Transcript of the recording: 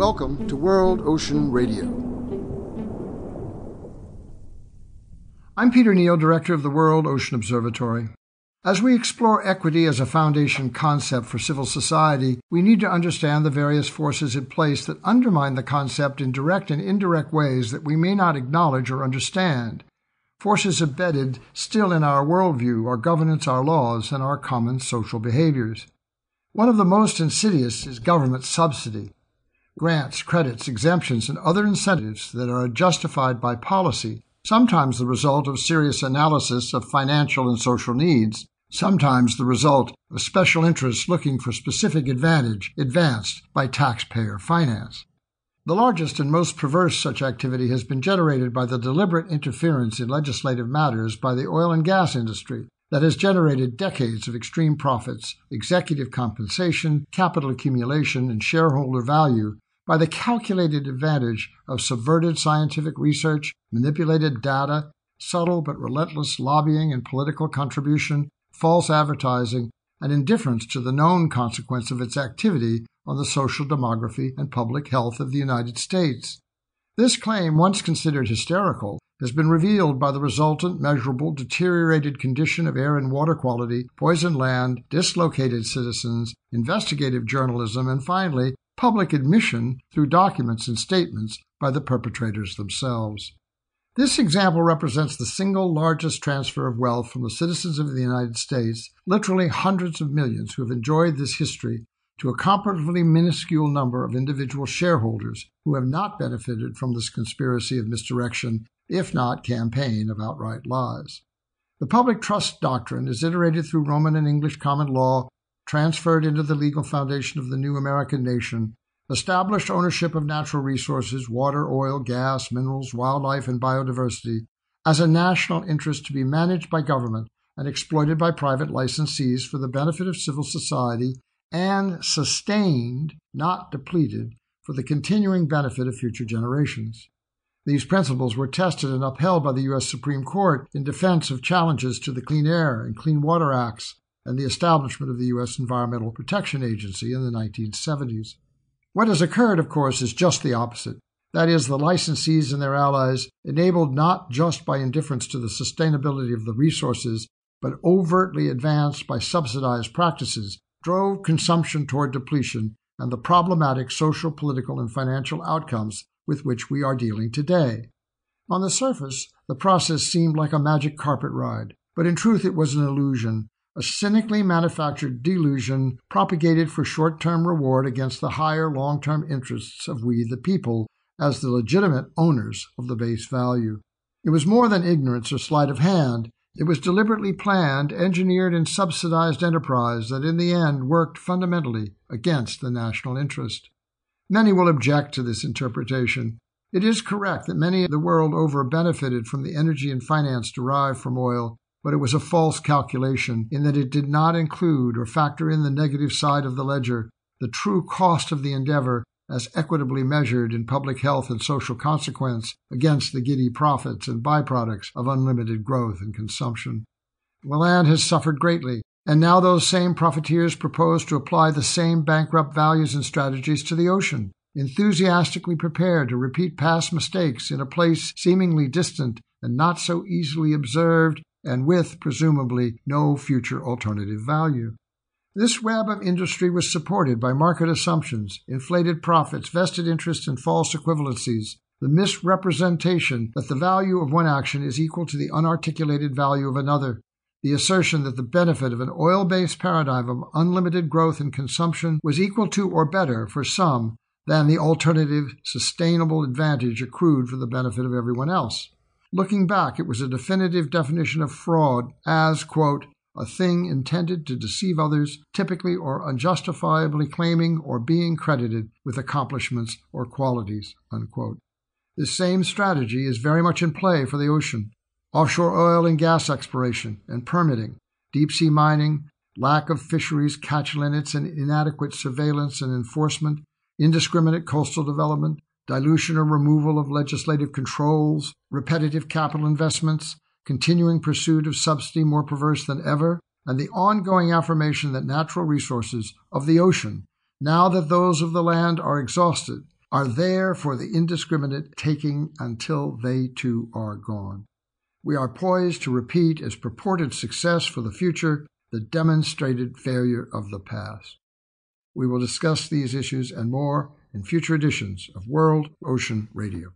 Welcome to World Ocean Radio. I'm Peter Neill, Director of the World Ocean Observatory. As we explore equity as a foundation concept for civil society, we need to understand the various forces in place that undermine the concept in direct and indirect ways that we may not acknowledge or understand. Forces embedded still in our worldview, our governance, our laws, and our common social behaviors. One of the most insidious is government subsidy. Grants, credits, exemptions, and other incentives that are justified by policy, sometimes the result of serious analysis of financial and social needs, sometimes the result of special interests looking for specific advantage advanced by taxpayer finance. The largest and most perverse such activity has been generated by the deliberate interference in legislative matters by the oil and gas industry, that has generated decades of extreme profits, executive compensation, capital accumulation, and shareholder value by the calculated advantage of subverted scientific research, manipulated data, subtle but relentless lobbying and political contribution, false advertising, and indifference to the known consequence of its activity on the social demography and public health of the United States. This claim, once considered hysterical, has been revealed by the resultant measurable deteriorated condition of air and water quality, poisoned land, dislocated citizens, investigative journalism, and finally, public admission through documents and statements by the perpetrators themselves. This example represents the single largest transfer of wealth from the citizens of the United States, literally hundreds of millions who have enjoyed this history, to a comparatively minuscule number of individual shareholders who have not benefited from this conspiracy of misdirection if not campaign of outright lies. The public trust doctrine is iterated through Roman and English common law, transferred into the legal foundation of the new American nation, established ownership of natural resources, water, oil, gas, minerals, wildlife, and biodiversity, as a national interest to be managed by government and exploited by private licensees for the benefit of civil society, and sustained, not depleted, for the continuing benefit of future generations. These principles were tested and upheld by the U.S. Supreme Court in defense of challenges to the Clean Air and Clean Water Acts and the establishment of the U.S. Environmental Protection Agency in the 1970s. What has occurred, of course, is just the opposite. That is, the licensees and their allies, enabled not just by indifference to the sustainability of the resources, but overtly advanced by subsidized practices, drove consumption toward depletion and the problematic social, political, and financial outcomes with which we are dealing today. On the surface, the process seemed like a magic carpet ride, but in truth it was an illusion, a cynically manufactured delusion propagated for short term reward against the higher long term interests of we the people as the legitimate owners of the base value. It was more than ignorance or sleight of hand. It was deliberately planned, engineered, and subsidized enterprise that in the end worked fundamentally against the national interest. Many will object to this interpretation. It is correct that many of the world over benefited from the energy and finance derived from oil, but it was a false calculation in that it did not include or factor in the negative side of the ledger, the true cost of the endeavor as equitably measured in public health and social consequence against the giddy profits and byproducts of unlimited growth and consumption. The land has suffered greatly, and now those same profiteers propose to apply the same bankrupt values and strategies to the ocean, enthusiastically prepared to repeat past mistakes in a place seemingly distant and not so easily observed, and with, presumably, no future alternative value. This web of industry was supported by market assumptions, inflated profits, vested interests, and false equivalencies, the misrepresentation that the value of one action is equal to the unarticulated value of another, the assertion that the benefit of an oil based paradigm of unlimited growth and consumption was equal to or better for some than the alternative sustainable advantage accrued for the benefit of everyone else. Looking back, it was a definitive definition of fraud as, quote, a thing intended to deceive others, typically or unjustifiably claiming or being credited with accomplishments or qualities. Unquote. This same strategy is very much in play for the ocean offshore oil and gas exploration and permitting, deep sea mining, lack of fisheries catch limits and inadequate surveillance and enforcement, indiscriminate coastal development, dilution or removal of legislative controls, repetitive capital investments, continuing pursuit of subsidy more perverse than ever, and the ongoing affirmation that natural resources of the ocean, now that those of the land are exhausted, are there for the indiscriminate taking until they too are gone. We are poised to repeat as purported success for the future the demonstrated failure of the past. We will discuss these issues and more in future editions of World Ocean Radio.